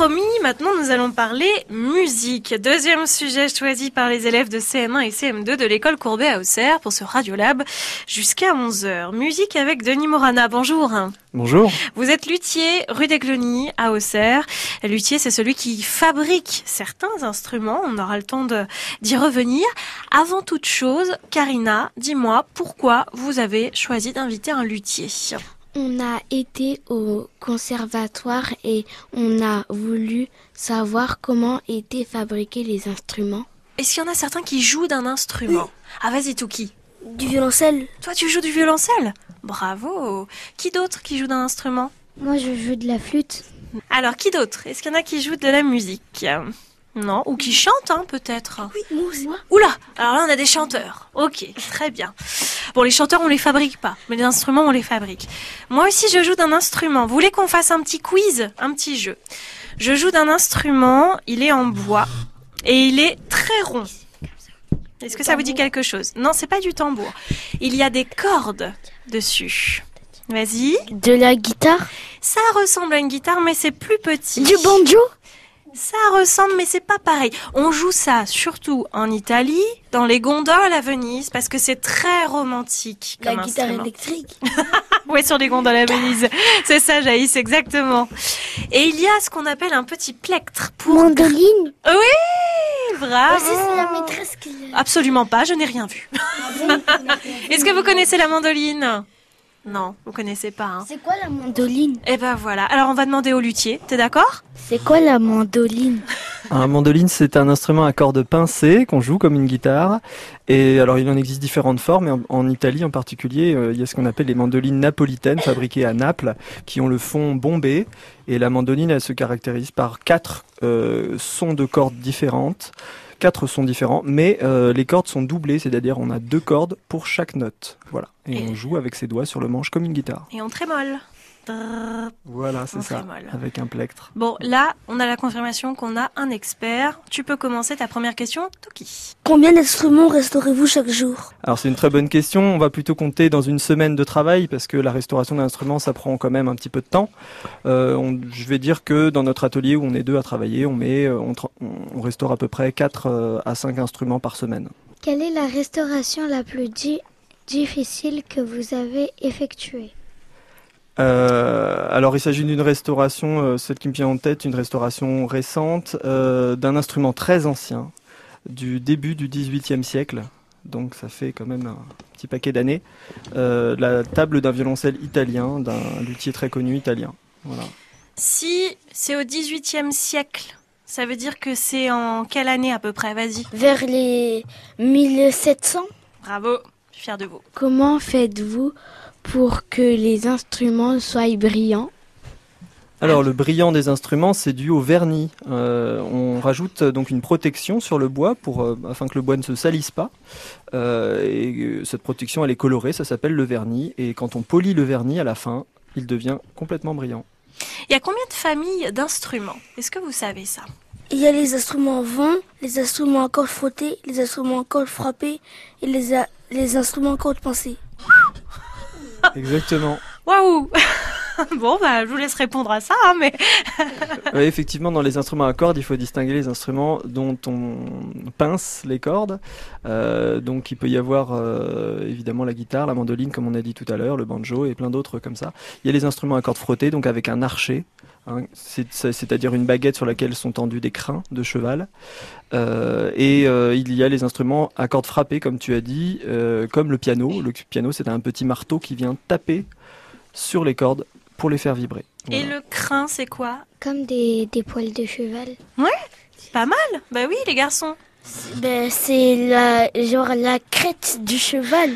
C: Promis, maintenant nous allons parler musique. Deuxième sujet choisi par les élèves de CM1 et CM2 de l'école Courbet à Auxerre pour ce Radiolab jusqu'à 11h. Musique avec Denis Morana. Bonjour.
N: Bonjour.
C: Vous êtes luthier rue des Clonies à Auxerre. Luthier, c'est celui qui fabrique certains instruments. On aura le temps d'y revenir. Avant toute chose, Karina, dis-moi pourquoi vous avez choisi d'inviter un luthier?
M: On a été au conservatoire et on a voulu savoir comment étaient fabriqués les instruments.
C: Est-ce qu'il y en a certains qui jouent d'un instrument? Ah, vas-y, Touki.
G: Du violoncelle.
C: Toi, tu joues du violoncelle? Bravo. Qui d'autre qui joue d'un instrument?
M: Moi, je joue de la flûte.
C: Alors, qui d'autre? Est-ce qu'il y en a qui jouent de la musique? Non Ou qui chantent, hein, peut-être
G: Oui, moi.
C: Oula Alors là, on a des chanteurs. Ok, très bien. Bon, les chanteurs, on les fabrique pas, mais les instruments, on les fabrique. Moi aussi, je joue d'un instrument. Vous voulez qu'on fasse un petit quiz Un petit jeu? Je joue d'un instrument, il est en bois, et il est très rond. Est-ce que ça vous dit quelque chose? Non, c'est pas du tambour. Il y a des cordes dessus. Vas-y.
M: De la guitare?
C: Ça ressemble à une guitare, mais c'est plus petit.
M: Du banjo?
C: Ça ressemble, mais c'est pas pareil. On joue ça surtout en Italie, dans les gondoles à Venise, parce que c'est très romantique
G: La
C: comme
G: guitare
C: instrument.
G: électrique.
C: Ouais, sur les gondoles à Venise. C'est ça, Jaïs, exactement. Et il y a ce qu'on appelle un petit plectre pour...
M: Mandoline
C: Oui, bravo.
G: C'est la maîtresse qui.
C: Absolument pas, je n'ai rien vu. Est-ce que vous connaissez la mandoline? Non, vous connaissez pas. Hein.
M: C'est quoi la mandoline?
C: Eh ben voilà. Alors on va demander au luthier. T'es d'accord?
M: C'est quoi la mandoline?
N: Un mandoline, c'est un instrument à cordes pincées qu'on joue comme une guitare. Et alors, il en existe différentes formes. Et en, en Italie, en particulier, euh, il y a ce qu'on appelle les mandolines napolitaines, fabriquées à Naples, qui ont le fond bombé. Et la mandoline, elle se caractérise par quatre euh, sons de cordes différentes. Quatre sons différents, mais euh, les cordes sont doublées, c'est-à-dire on a deux cordes pour chaque note. Voilà. Et
C: Et-
N: on joue avec ses doigts sur le manche comme une guitare.
C: Et on trémole.
N: Voilà, c'est ça. Avec un plectre.
C: Bon, là, on a la confirmation qu'on a un expert. Tu peux commencer ta première question, Toki.
G: Combien d'instruments restaurez-vous chaque jour?
N: Alors c'est une très bonne question. On va plutôt compter dans une semaine de travail parce que la restauration d'un instrument ça prend quand même un petit peu de temps. Euh, on- je vais dire que dans notre atelier où on est deux à travailler, on met, euh, on, tra- on- on restaure à peu près 4 à 5 instruments par semaine.
M: Quelle est la restauration la plus di- difficile que vous avez effectuée?
N: Euh, alors il s'agit d'une restauration, euh, celle qui me vient en tête, une restauration récente euh, d'un instrument très ancien du début du XVIIIe siècle. Donc ça fait quand même un petit paquet d'années. Euh, la table d'un violoncelle italien, d'un luthier très connu italien. Voilà.
C: Si c'est au 18e siècle, ça veut dire que c'est en quelle année à peu près? Vas-y.
G: Vers les 1700
C: Bravo, je suis fière de vous.
M: Comment faites-vous pour que les instruments soient brillants
N: Alors le brillant des instruments, c'est dû au vernis. Euh, on rajoute euh, donc une protection sur le bois pour euh, afin que le bois ne se salisse pas. Euh, et cette protection, elle est colorée, ça s'appelle le vernis. Et quand on polit le vernis à la fin, il devient complètement brillant.
C: Il y a combien de familles d'instruments? Est-ce que vous savez ça?
G: Il y a les instruments en vent, les instruments à cordes frottées, les instruments à cordes frappées et les, les instruments à cordes pincées.
N: Exactement.
C: Waouh Bon, bah, je vous laisse répondre à ça, hein, mais
N: effectivement, dans les instruments à cordes, il faut distinguer les instruments dont on pince les cordes. Euh, donc, il peut y avoir euh, évidemment la guitare, la mandoline, comme on a dit tout à l'heure, le banjo et plein d'autres comme ça. Il y a les instruments à cordes frottées, donc avec un archet, c'est-à-dire une baguette sur laquelle sont tendus des crins de cheval. Euh, et euh, il y a les instruments à cordes frappées, comme tu as dit, euh, comme le piano. Le piano, c'est un petit marteau qui vient taper sur les cordes pour les faire vibrer.
C: Et le crin, c'est quoi?
M: Comme des, des poils de cheval.
C: Ouais, pas mal. Bah oui, les garçons.
G: Ben, c'est la, genre la crête du cheval.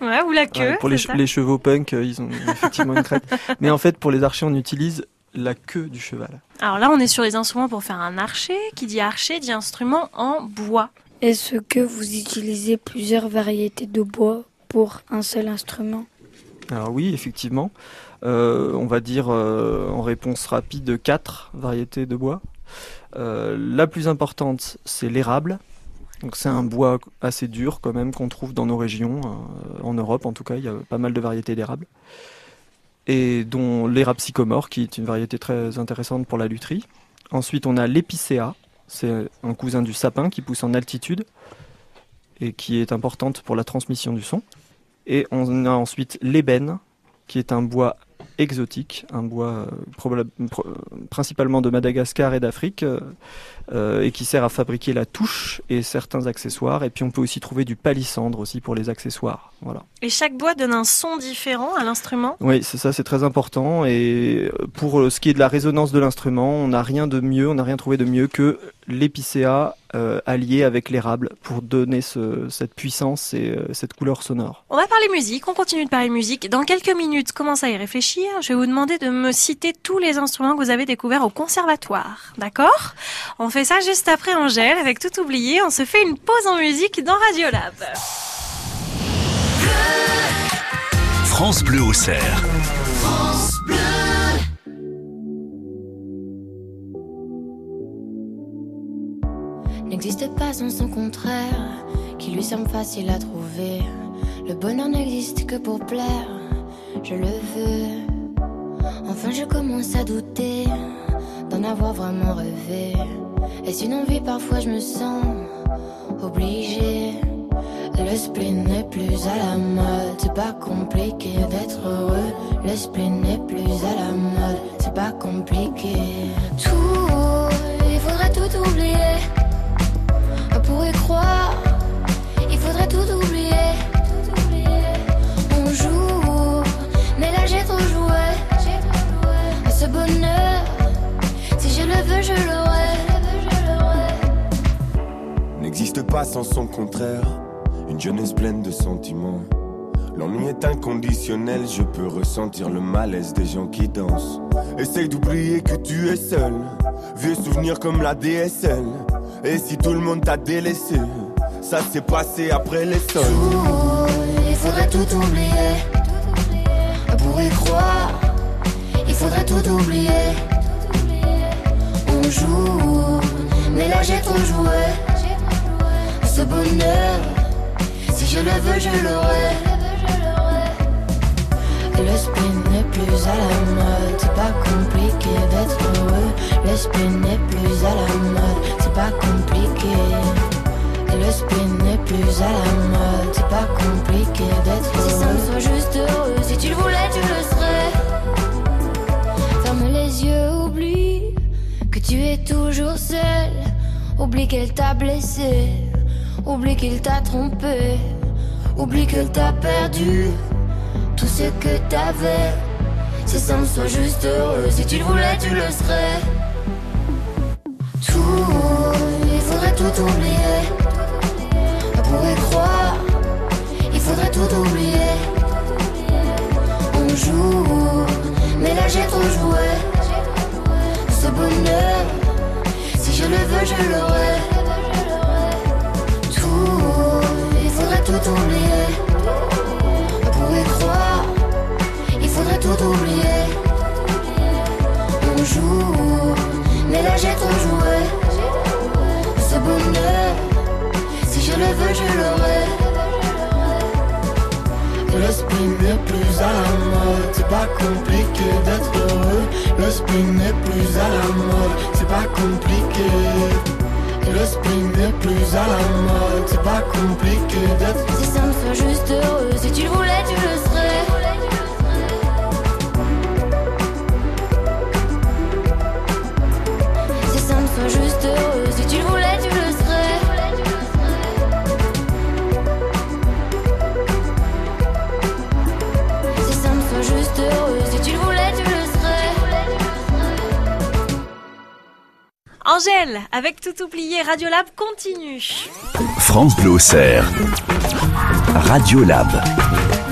C: Ouais, ou la queue.
N: Ouais, pour les,
C: c'est
N: che-
C: ça
N: les chevaux punk, ils ont effectivement une crête. Mais en fait, pour les archers, on utilise la queue du cheval.
C: Alors là, on est sur les instruments pour faire un archer. Qui dit archer dit instrument en bois.
O: Est-ce que vous utilisez plusieurs variétés de bois pour un seul instrument?
N: Alors oui, effectivement, euh, on va dire euh, en réponse rapide quatre variétés de bois. Euh, la plus importante, c'est l'érable. Donc c'est un bois assez dur quand même qu'on trouve dans nos régions, euh, en Europe en tout cas, il y a pas mal de variétés d'érable. Et dont l'érable sycomore qui est une variété très intéressante pour la lutherie. Ensuite on a l'épicéa, c'est un cousin du sapin qui pousse en altitude et qui est importante pour la transmission du son. Et on a ensuite l'ébène, qui est un bois exotique, un bois euh, principalement de Madagascar et d'Afrique, euh, euh, et qui sert à fabriquer la touche et certains accessoires. Et puis on peut aussi trouver du palissandre aussi pour les accessoires. Voilà.
C: Et chaque bois donne un son différent à l'instrument?
N: Oui, c'est ça, c'est très important. Et pour ce qui est de la résonance de l'instrument, on n'a rien de mieux, on n'a rien trouvé de mieux que l'épicéa euh, allié avec l'érable pour donner ce- cette puissance et euh, cette couleur sonore.
C: On va parler musique, on continue de parler musique. Dans quelques minutes, commence à y réfléchir. Je vais vous demander de me citer tous les instruments que vous avez découverts au conservatoire. D'accord? On fait ça juste après Angèle, avec tout oublié. On se fait une pause en musique dans Radiolab.
I: France Bleu au cerf.
P: N'existe pas sans son contraire, qui lui semble facile à trouver. Le bonheur n'existe que pour plaire, je le veux. Enfin, je commence à douter d'en avoir vraiment rêvé. Est-ce une envie Parfois, je me sens obligée. Le spleen n'est plus à la mode, c'est pas compliqué d'être heureux. Le spleen n'est plus à la mode, c'est pas compliqué. Tout, il faudrait tout oublier. On pourrait croire, il faudrait tout oublier. On joue, mais là j'ai trop joué. Ce bonheur, si je le veux, je l'aurai.
J: n'existe pas sans son contraire. Une jeunesse pleine de sentiments. L'ennui est inconditionnel, je peux ressentir le malaise des gens qui dansent. Essaye d'oublier que tu es seul. Vieux souvenirs comme la DSL. Et si tout le monde t'a délaissé, ça s'est passé après les sols.
P: Il faudrait tout oublier. On pourrait croire, il faudrait tout oublier. On joue, mais là j'ai trop joué. Ce bonheur, si je le veux, je l'aurai. Le spin n'est plus à la mode, c'est pas compliqué d'être heureux. Le spin n'est plus à la mode, c'est pas compliqué. Le spin n'est plus à la mode, c'est pas compliqué d'être heureux. Si ça me soit juste heureux, si tu le voulais, tu le serais. Ferme les yeux, oublie que tu es toujours seul. Oublie qu'elle t'a blessé, oublie qu'il t'a trompé, oublie qu'elle t'a perdu tout ce que t'avais. Si ça me soit juste heureux, si tu le voulais, tu le serais. Tout, il faudrait tout oublier. On pourrait croire, il faudrait tout oublier. On joue, mais là j'ai trop joué. Ce bonheur, si je le veux, je l'aurai. Tout, il faudrait tout oublier. On pourrait croire, tout oublier. On joue, mais là j'ai trop joué. Ce bonheur, si je le veux, je l'aurai. Le spin n'est plus à la mode, c'est pas compliqué d'être heureux. Le spin n'est plus à la mode, c'est pas compliqué. Le spin n'est plus à la mode, c'est pas compliqué d'être Si ça me soit juste heureux, si tu le voulais, tu le serais.
C: Angèle, avec tout oublié, Radiolab continue.
I: France Bleu au cerf. Radio Lab.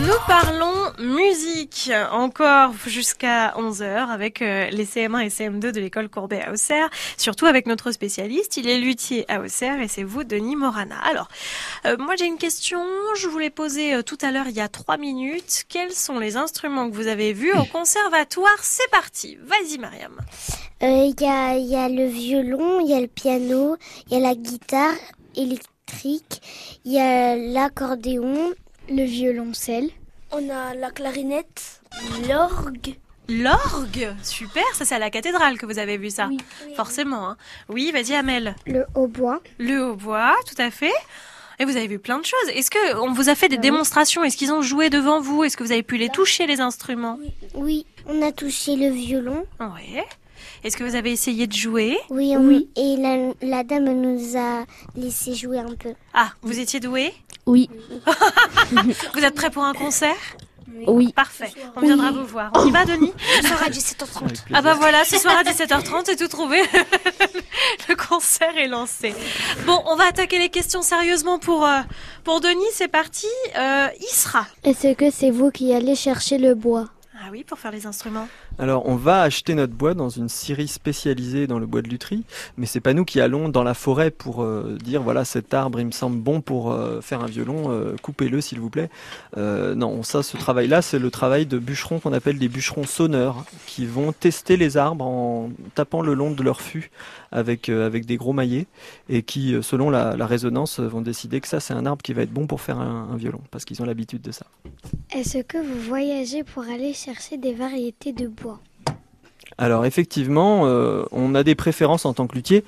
C: Nous parlons musique encore jusqu'à 11h avec euh, les CM1 et CM2 de l'école Courbet à Auxerre, surtout avec notre spécialiste, il est luthier à Auxerre et c'est vous Denis Morana. Alors, euh, moi j'ai une question, je vous l'ai posée euh, tout à l'heure il y a trois minutes. Quels sont les instruments que vous avez vus au conservatoire? C'est parti, vas-y Mariam.
Q: Il y, a, y a le violon, il y a le piano, il y a la guitare, éle-
L: électrique, il y a l'accordéon, le violoncelle.
G: On a la clarinette, l'orgue.
C: L'orgue Super, ça c'est à la cathédrale que vous avez vu ça. Forcément. hein. Oui, vas-y Amel.
L: Le hautbois.
C: Le hautbois, tout à fait. Et vous avez vu plein de choses. Est-ce que on vous a fait des démonstrations? Est-ce qu'ils ont joué devant vous? Est-ce que vous avez pu les toucher les instruments?
L: Oui, on a touché le violon.
C: Oui. Est-ce que vous avez essayé de jouer?
L: Oui, on- et la, la dame nous a laissé jouer un peu.
C: Ah, vous étiez doué
M: Oui.
C: Vous êtes prêts pour un concert
M: Oui.
C: Parfait. On viendra vous voir. On y va, Denis
G: Ce soir à 17h30.
C: Ah bah voilà, ce soir à 17h30, c'est tout trouvé. Le concert est lancé. Bon, on va attaquer les questions sérieusement pour, euh, pour Denis. C'est parti. Euh, Isra.
M: Est-ce que c'est vous qui allez chercher le bois?
C: Ah oui, pour faire les instruments.
N: Alors, on va acheter notre bois dans une scierie spécialisée dans le bois de lutherie, mais c'est pas nous qui allons dans la forêt pour euh, dire voilà cet arbre il me semble bon pour euh, faire un violon, euh, coupez-le s'il vous plaît. Non, ça, ce travail-là, c'est le travail de bûcherons qu'on appelle des bûcherons sonneurs, qui vont tester les arbres en tapant le long de leur fût avec euh, avec des gros maillets et qui, euh, selon la, la résonance, euh, vont décider que ça c'est un arbre qui va être bon pour faire un, un violon parce qu'ils ont l'habitude de ça.
M: Est-ce que vous voyagez pour aller chercher des variétés de bois?
N: Alors effectivement, euh, on a des préférences en tant que luthier.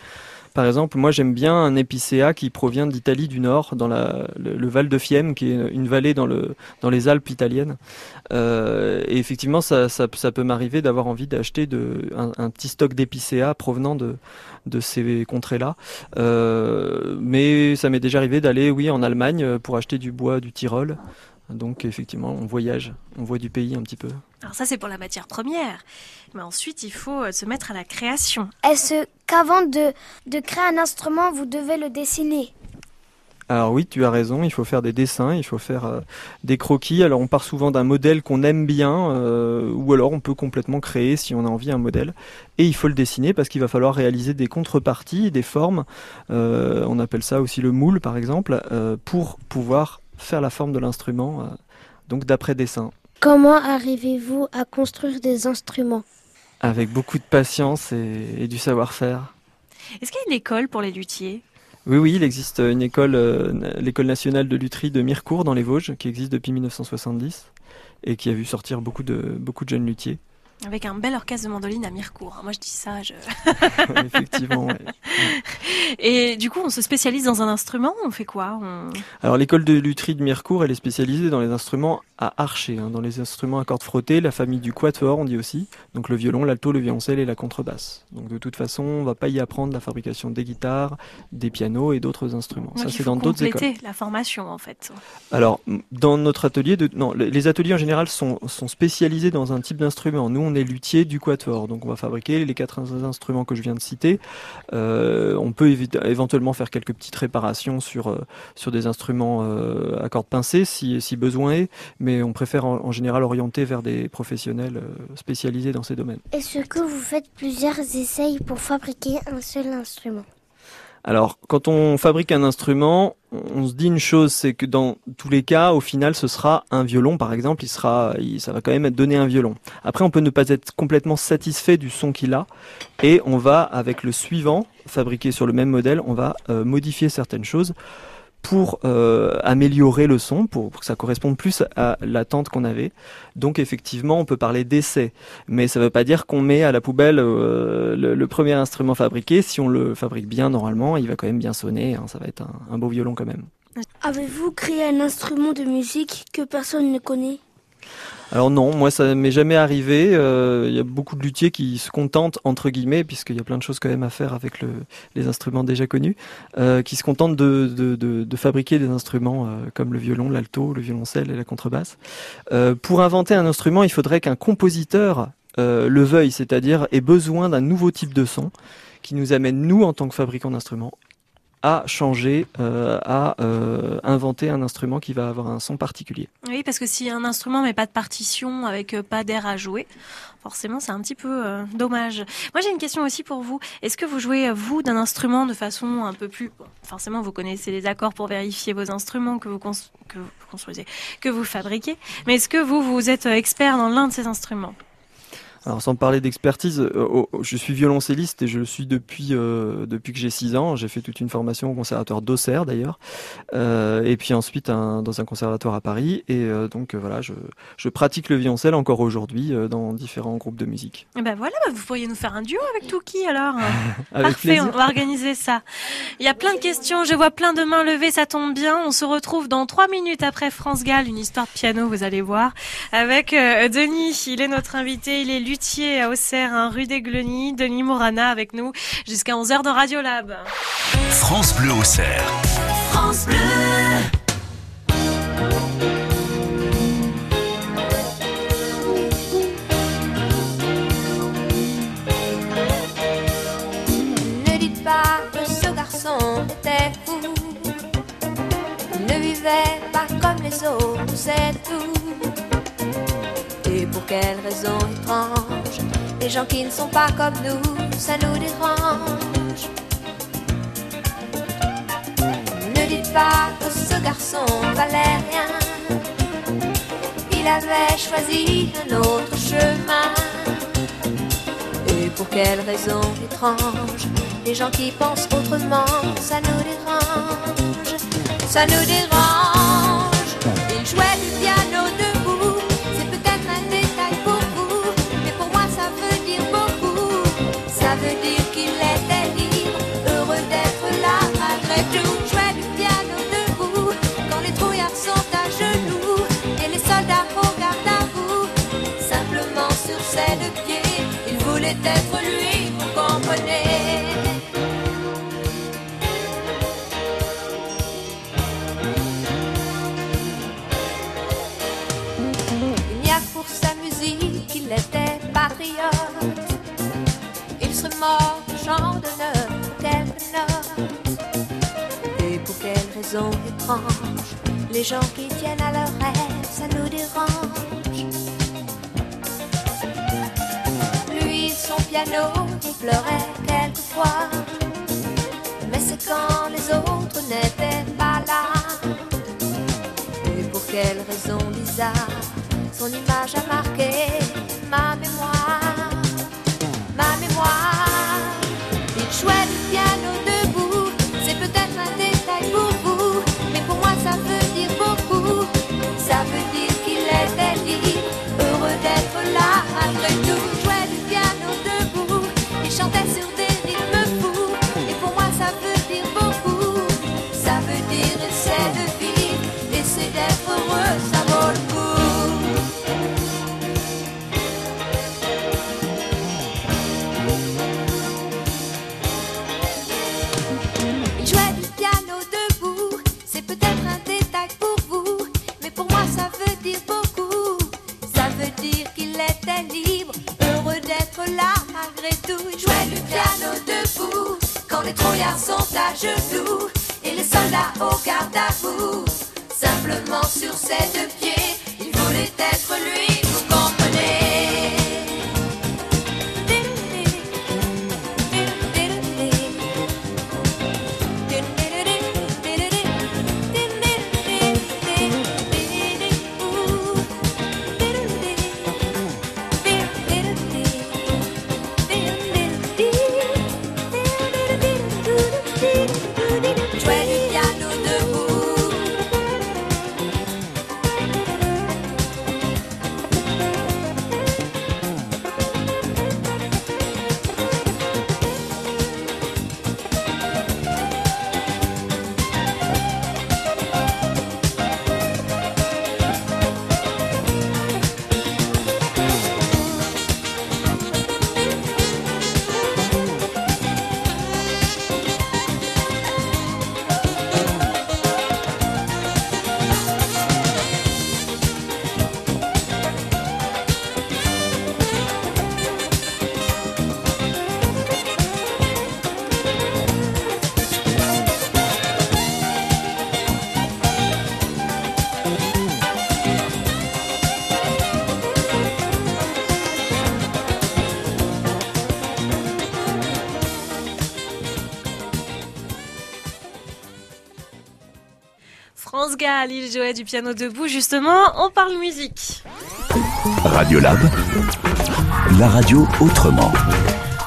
N: Par exemple, moi j'aime bien un épicéa qui provient d'Italie du Nord, dans le, Val de Fiemme, qui est une vallée dans, le, dans les Alpes italiennes. Euh, et effectivement, ça, peut m'arriver d'avoir envie d'acheter un, petit stock d'épicéa provenant de, ces contrées-là. Euh, mais ça m'est déjà arrivé d'aller, oui, en Allemagne pour acheter du bois du Tyrol. Donc effectivement, on voyage, on voit du pays un petit peu.
C: Alors ça, c'est pour la matière première. Mais ensuite, il faut euh, se mettre à la création.
L: Est-ce qu'avant de, de créer un instrument, vous devez le dessiner?
N: Alors oui, tu as raison, il faut faire des dessins, il faut faire euh, des croquis. Alors on part souvent d'un modèle qu'on aime bien, euh, ou alors on peut complètement créer si on a envie un modèle. Et il faut le dessiner parce qu'il va falloir réaliser des contreparties, des formes. Euh, on appelle ça aussi le moule par exemple, euh, pour pouvoir faire la forme de l'instrument, euh, donc d'après dessin.
L: Comment arrivez-vous à construire des instruments?
N: Avec beaucoup de patience et, et du savoir-faire.
C: Est-ce qu'il y a une école pour les luthiers?
N: Oui, oui, il existe une école, euh, l'école nationale de lutherie de Mirecourt dans les Vosges, qui existe depuis 1970 et qui a vu sortir beaucoup de, beaucoup de jeunes luthiers.
C: Avec un bel orchestre de mandoline à Mirecourt. Moi, je dis ça. Je...
N: Effectivement, ouais.
C: Et du coup, on se spécialise dans un instrument. On fait quoi On-
N: Alors l'école de lutherie de Mirecourt, elle est spécialisée dans les instruments à archer, hein, dans les instruments à cordes frottées, la famille du quatuor, on dit aussi, donc le violon, l'alto, le violoncelle et la contrebasse. Donc de toute façon, on va pas y apprendre la fabrication des guitares, des pianos et d'autres instruments.
C: Donc,
N: Ça c'est dans d'autres écoles.
C: compléter la formation, en fait.
N: Alors, dans notre atelier, de, non, les les ateliers en général sont, sont spécialisés dans un type d'instrument. Nous, on est luthier du quatuor, donc on va fabriquer les quatre ins- instruments que je viens de citer. Euh, on peut éventuellement faire quelques petites réparations sur, euh, sur des instruments euh, à cordes pincées si, si besoin est, mais on préfère en, en général orienter vers des professionnels spécialisés dans ces domaines.
L: Est-ce que vous faites plusieurs essais pour fabriquer un seul instrument?
N: Alors, quand on fabrique un instrument, on se dit une chose, c'est que dans tous les cas, au final, ce sera un violon, par exemple, il sera, il- ça va quand même être donné un violon. Après, on peut ne pas être complètement satisfait du son qu'il a, et on va, avec le suivant, fabriqué sur le même modèle, on va euh, modifier certaines choses pour euh, améliorer le son, pour, que ça corresponde plus à l'attente qu'on avait. Donc effectivement, on peut parler d'essai, mais ça ne veut pas dire qu'on met à la poubelle euh, le, premier instrument fabriqué. Si on le fabrique bien, normalement, il va quand même bien sonner. hein, ça va être un beau violon quand même.
G: Avez-vous créé un instrument de musique que personne ne connaît?
N: Alors non, moi ça m'est jamais arrivé. Euh, Il y a beaucoup de luthiers qui se contentent entre guillemets, puisqu'il y a plein de choses quand même à faire avec le, les instruments déjà connus, euh, qui se contentent de, fabriquer des instruments euh, comme le violon, l'alto, le violoncelle et la contrebasse. Pour inventer un instrument, il faudrait qu'un compositeur le veuille, c'est-à-dire ait besoin d'un nouveau type de son qui nous amène nous en tant que fabricants d'instruments à changer, euh, à euh, inventer un instrument qui va avoir un son particulier.
C: Oui, parce que si un instrument met pas de partition, avec euh, pas d'air à jouer, forcément c'est un petit peu dommage. Moi j'ai une question aussi pour vous. Est-ce que vous jouez, vous, d'un instrument de façon un peu plus... forcément vous connaissez les accords pour vérifier vos instruments que vous, que vous construisez, que vous fabriquez, mais est-ce que vous, vous êtes expert dans l'un de ces instruments?
N: Alors sans parler d'expertise, euh, oh, je suis violoncelliste et je le suis depuis euh, depuis que j'ai 6 ans. J'ai fait toute une formation au conservatoire d'Auxerre d'ailleurs, euh, et puis ensuite un- dans un conservatoire à Paris. Et euh, donc voilà, je, je pratique le violoncelle encore aujourd'hui dans différents groupes de musique.
C: Eh ben voilà, bah vous pourriez nous faire un duo avec Touki alors.
N: Avec
C: Parfait,
N: plaisir.
C: on va organiser ça. Il y a plein de questions, je vois plein de mains levées, ça tombe bien. On se retrouve dans trois minutes après France Gall, une histoire de piano, vous allez voir, avec Denis. Il est notre invité, il est luthier à Auxerre, hein, rue des Glenys. Denis Morana avec nous jusqu'à 11h dans Radio Lab.
I: France Bleu au cerf.
D: France Bleu.
Q: Ne dites pas que ce garçon était fou. Il ne vivait pas comme les autres, c'est tout. Quelle raison étrange Les gens qui ne sont pas comme nous, ça nous dérange. Ne dites pas que ce garçon valait rien. Il avait choisi un autre chemin. Et pour quelle raison étrange Les gens qui pensent autrement, ça nous dérange, ça nous dérange. Être lui, vous comprenez. Il n'y a pour sa musique qu'il était patriote. Il serait mort de d'honneur pour quelques notes. Et pour quelle raison étrange Les gens qui tiennent à leurs rêves, ça nous dérange. Piano, pleurait quelquefois. Mais c'est quand les autres n'étaient pas là. Et pour quelle raison bizarre Son image a marqué ma mémoire? Ma mémoire?
C: Gall, il jouait du piano debout. Justement, on parle musique.
I: Radiolab. la radio autrement.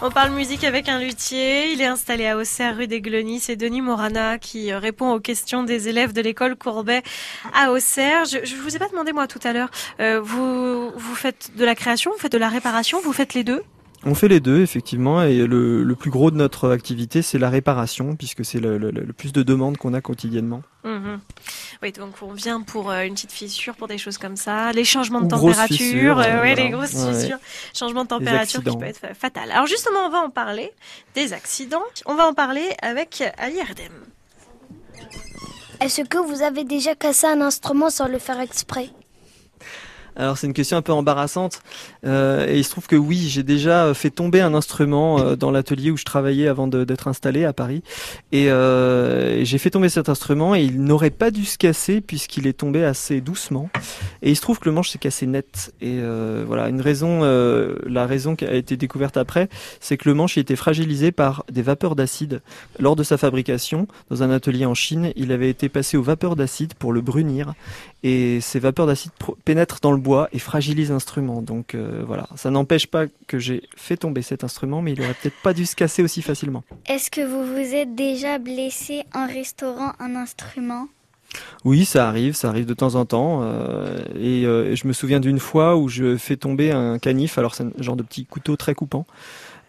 C: On parle musique avec un luthier. Il est installé à Auxerre, rue des Glenis. C'est Denis Morana qui euh, répond aux questions des élèves de l'école Courbet à Auxerre. Je, je vous ai pas demandé moi tout à l'heure. euh, vous vous faites de la création, vous faites de la réparation, vous faites les deux?
N: On fait les deux, effectivement, et le, le plus gros de notre activité, c'est la réparation, puisque c'est le, le- le plus de demandes qu'on a quotidiennement.
C: Mhm. Oui, donc on vient pour euh, une petite fissure, pour des choses comme ça, les changements de
N: Ou
C: température,
N: fissures,
C: euh, ouais,
N: voilà.
C: les grosses
N: Ouais.
C: fissures, changements de température qui peut être fa- fatal. Alors justement, on va en parler des accidents. On va en parler avec Ali Erdem.
L: Est-ce que vous avez déjà cassé un instrument sans le faire exprès?
N: Alors c'est une question un peu embarrassante, euh, et il se trouve que oui, j'ai déjà fait tomber un instrument euh, dans l'atelier où je travaillais avant d'être installé à Paris, et, euh, j'ai fait tomber cet instrument et il n'aurait pas dû se casser puisqu'il est tombé assez doucement, et il se trouve que le manche s'est cassé net, et euh, voilà une raison, euh, la raison qui a été découverte après, c'est que le manche été fragilisé par des vapeurs d'acide. Lors de sa fabrication dans un atelier en Chine. Il avait été passé aux vapeurs d'acide pour le brunir, et ces vapeurs d'acide pénètrent dans le bois et fragilisent l'instrument. Donc euh, voilà, ça n'empêche pas que j'ai fait tomber cet instrument, mais il aurait peut-être pas dû se casser aussi facilement.
R: Est-ce que vous vous êtes déjà blessé en restaurant un instrument?
N: Oui, ça arrive, ça arrive de temps en temps. euh, et, euh, et je me souviens d'une fois où je fais tomber un canif, alors c'est un genre de petit couteau très coupant.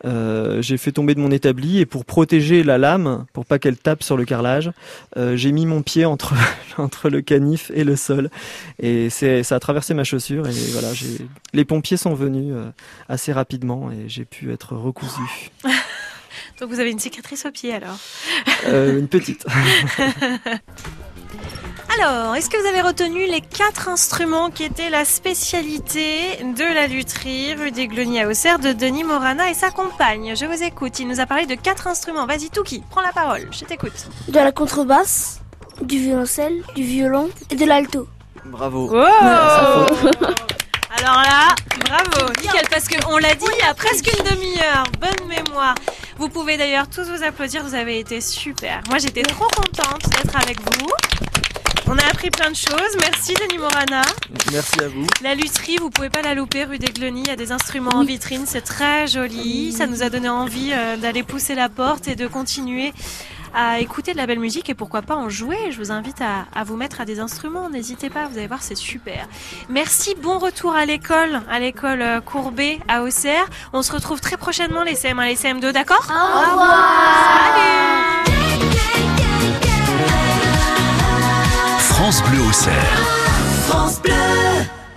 N: Euh, j'ai fait tomber de mon établi et pour protéger la lame, pour pas qu'elle tape sur le carrelage, euh, j'ai mis mon pied entre entre le canif et le sol et c'est ça a traversé ma chaussure et voilà, les pompiers sont venus euh, assez rapidement et j'ai pu être recousu.
C: Donc vous avez une cicatrice au pied alors.
N: Euh, une petite.
C: Alors, est-ce que vous avez retenu les quatre instruments qui étaient la spécialité de la lutherie rue des Gleniers à Auxerre de Denis Morana et sa compagne? Je vous écoute, il nous a parlé de quatre instruments. Vas-y, Touki, prends la parole, je t'écoute.
L: De la contrebasse, du violoncelle, du violon et de l'alto.
N: Bravo.
C: Oh Alors là, bravo, nickel, parce qu'on l'a dit il y a presque une demi-heure. Bonne mémoire. Vous pouvez d'ailleurs tous vous applaudir, vous avez été super. Moi j'étais trop contente d'être avec vous. On a appris plein de choses. Merci Denis Morana.
N: Merci à vous.
C: La lutherie, vous pouvez pas la louper rue des Glenies. Il y a des instruments en vitrine, c'est très joli. Ça nous a donné envie euh, d'aller pousser la porte et de continuer à écouter de la belle musique et pourquoi pas en jouer. Je vous invite à, à vous mettre à des instruments. N'hésitez pas, vous allez voir, c'est super. Merci, bon retour à l'école, à l'école euh, Courbet à Auxerre. On se retrouve très prochainement les CM1 les CM2, d'accord? Au revoir. Salut
I: France Bleu au cerf.
D: France Bleu